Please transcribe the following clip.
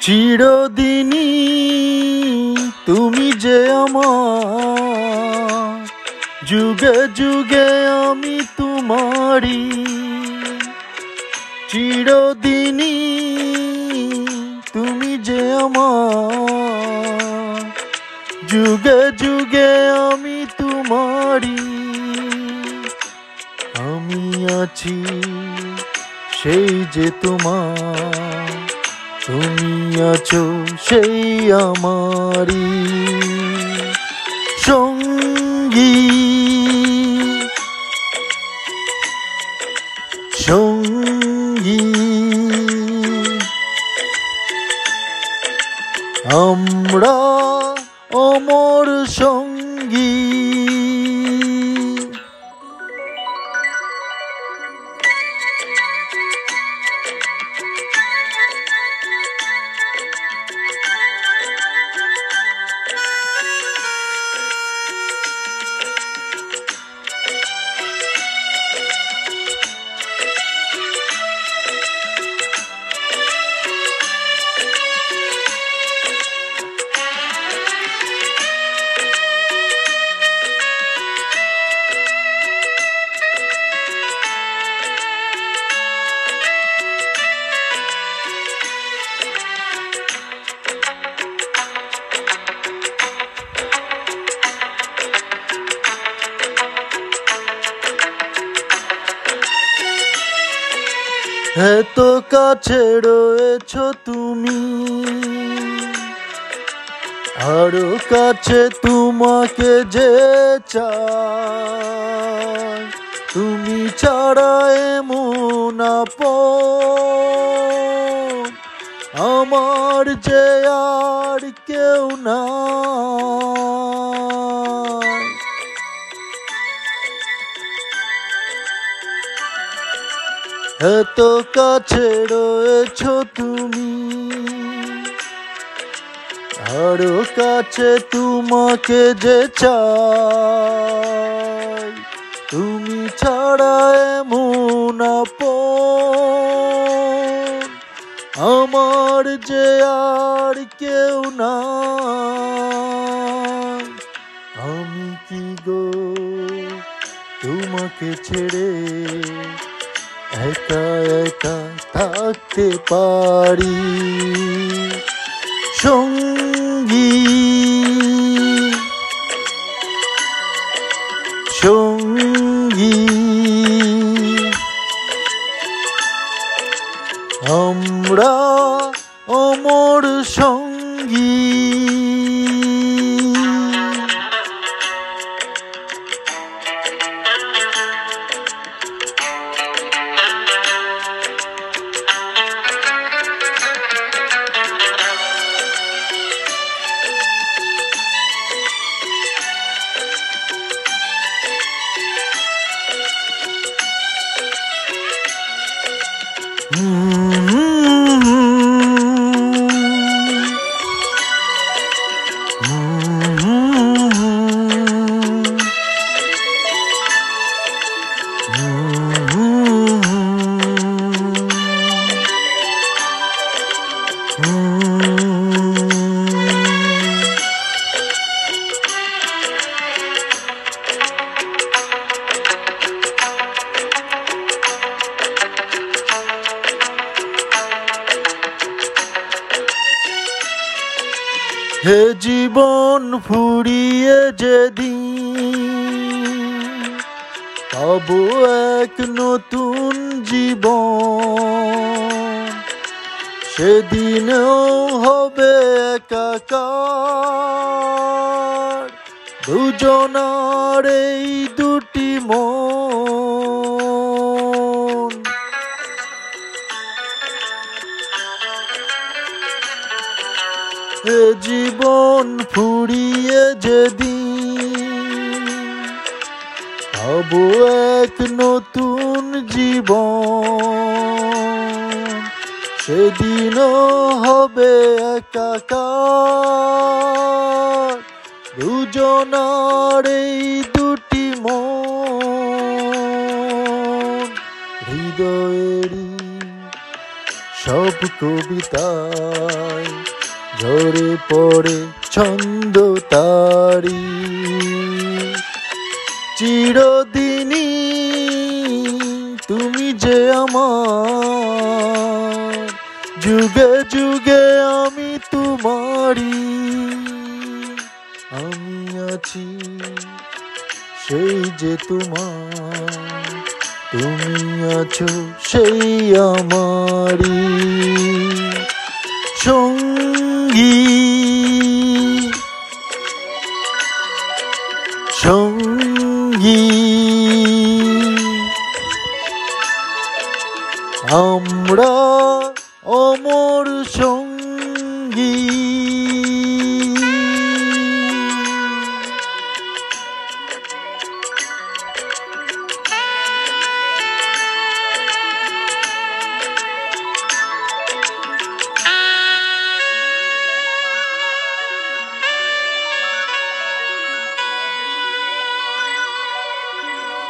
চিরদিনই তুমি যে আমার। যুগে যুগে আমি তোমারি চিরদিনই তুমি যে আমার। যুগে যুগে আমি তোমারি আমি আছি সেই যে তোমার। আছো সেই আমারি সঙ্গী। সঙ্গী। আমরা অমর সঙ্গী। এত কাছে রয়েছ তুমি। আরও কাছে তোমাকে যে চাই, তুমি ছাড়া এমন আমার যে আর কেউ না এত কাছে রয়েছ তুমি। আরও কাছে তোমাকে যে চাই, তুমি ছাড়া এমন আমার যে আর কেউ না আমি কি গো তোমাকে ছেড়ে একা একা থাকতে পারি। সঙ্গী হে জীবন ফুরিয়ে যেদিন পাব এক নতুন জীবন। সেদিনও হবে একাকার, দুজনার এই দুটি এ জীবন ফুরিয়ে যেদিন হব এক নতুন জীবন, সেদিনও হবে একাকার। দুজনার এই দুটি মন, হৃদয়েরই সব কবিতায় ঝরে পড়ে ছন্দ তারি। চিরদিনই তুমি যে আমার, যুগে যুগে আমি তোমারি আমি আছি সেই যে তোমার, তুমি আছো সেই আমারি সঙ্গী আমরা অমর সঙ্গী